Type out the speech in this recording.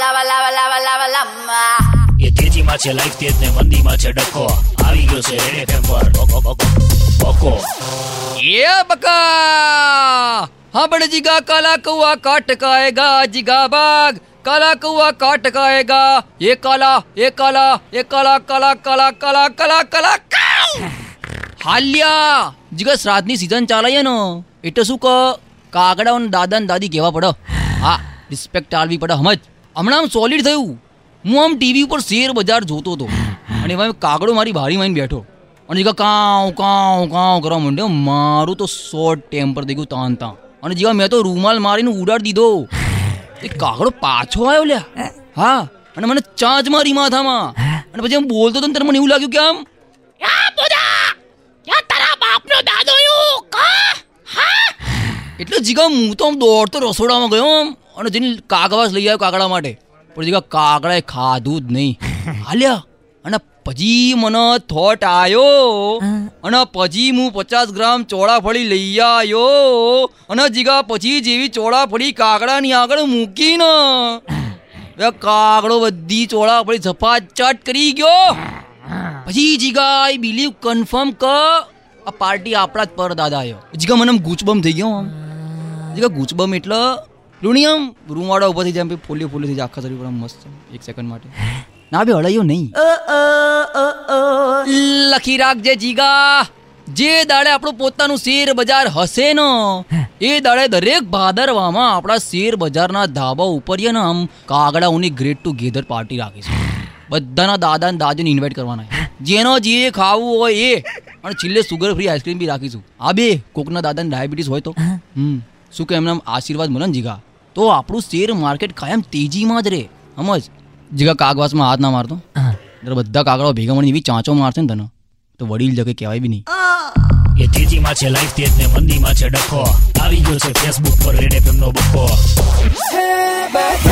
લાવા લાવા લાવા લાવા લાંબા એ તેજીમાં છે લાઈફ તેજ ને મંદીમાં છે ડકો. આવી ગયો છે રેડ એફએમ બકો બકો બકો એ બકા! હા બડે જીગા કાલા કૌવા કાટકાએગા જીગા બાગ. કાલા કૌવા કાટકાએગા. એ કાલા એ કાલા એ કાલા કાલા કાલા કાલા કાલા કાલા હાલ્યા! જીગા શ્રાદ્ધની સીઝન ચાલાય ને એટલે શું કહો કાગડાઓને દાદા ને દાદી કહેવા પડો. હા રિસ્પેક્ટ આલવી પડે સમજ હમણાં આમ સોલિડ થયું. હું આમ ટીવી ઉપર શેર બજાર જોતો હતો. અને એમાં કાગડો મારી બારી માં બેઠો. અને જીગા કાઉ કાઉ કાઉ કરવા માંડ્યો. મારું તો શોર્ટ ટેમ્પર થઈ ગયું તાન તાન. અને જીગા મેં તો રૂમાલ મારીને ઉડાડી દીધો. એ કાગડો પાછો આવ્યો લ્યા. હા? અને મને ચાંચ મારી માથામાં. અને પછી આમ બોલતો તો ને ત્યારે મને એવું લાગ્યું કે આમ એટલે જીગા હું તો આમ દોડતો રસોડામાં ગયો આમ. અને જઈને કાગવાસ લઈ આવ્યો કાગડા માટે. પણ જે કાગડાએ ખાધું જ નહીં. હાલ્યા. અને પછી મને થોટ આવ્યો અને પછી હું પચાસ ગ્રામ ચોળાફળી લઈ આવ્યો. અને જીગા પછી જેવી ચોળાફળી કાગડાની આગળ મૂકીને કાગડો બધી ચોળાફળી ઝપાચટ કરી ગયો. પછી જીગા આઈ બિલીવ કન્ફર્મ ક આ પાર્ટી આપણા જ પર દાદા આવ્યો જીગા મને ગુચબમ થઈ ગયો જીગા ગૂચબમ એટલે લુણી આમ રૂમવાળા ઊભા થઈ જાય ફોલ્યો ફોલ્યો થઈ જાય આખા શરીર પર મસ્ત એક સેકન્ડ માટે. ના બે હળાયો નહીં. લખી રાખજે જીગા. જે દાડે આપણું પોતાનું શેર બજાર હશે ને એ દાડે દરેક ભાદરવામાં આપણા શેર બજારના ધાબા ઉપર ને આમ કાગડાઓની ગ્રેટ ટુ ગેધર પાર્ટી રાખીશું બધાના દાદા ને દાદીને ઇન્વાઇટ કરવાના જેનો જે ખાવું હોય એ. અને છેલ્લે સુગર ફ્રી આઈસ્ક્રીમ બી રાખીશું. આ બે કોકના દાદાને ડાયાબિટીસ હોય તો. હમ. શું કે એમને આશીર્વાદ મળે ને જીગા? તો આપણું શેર માર્કેટ કાયમ તેજીમાં જ રહે. સમજ? જીગા કાગવાસમાં હાથ ના મારતો. બધા કાગડાઓ ભેગા મળીને એવી ચાંચો મારશે ને તને. તો વડીલ જગે કહેવાય બી નહીં. એ તેજીમાં છે લાઈફ તેજ ને મંદીમાં છે ડખો. આવી ગયો છે ફેસબુક પર રેડ એફએમ નો બકો. Hey,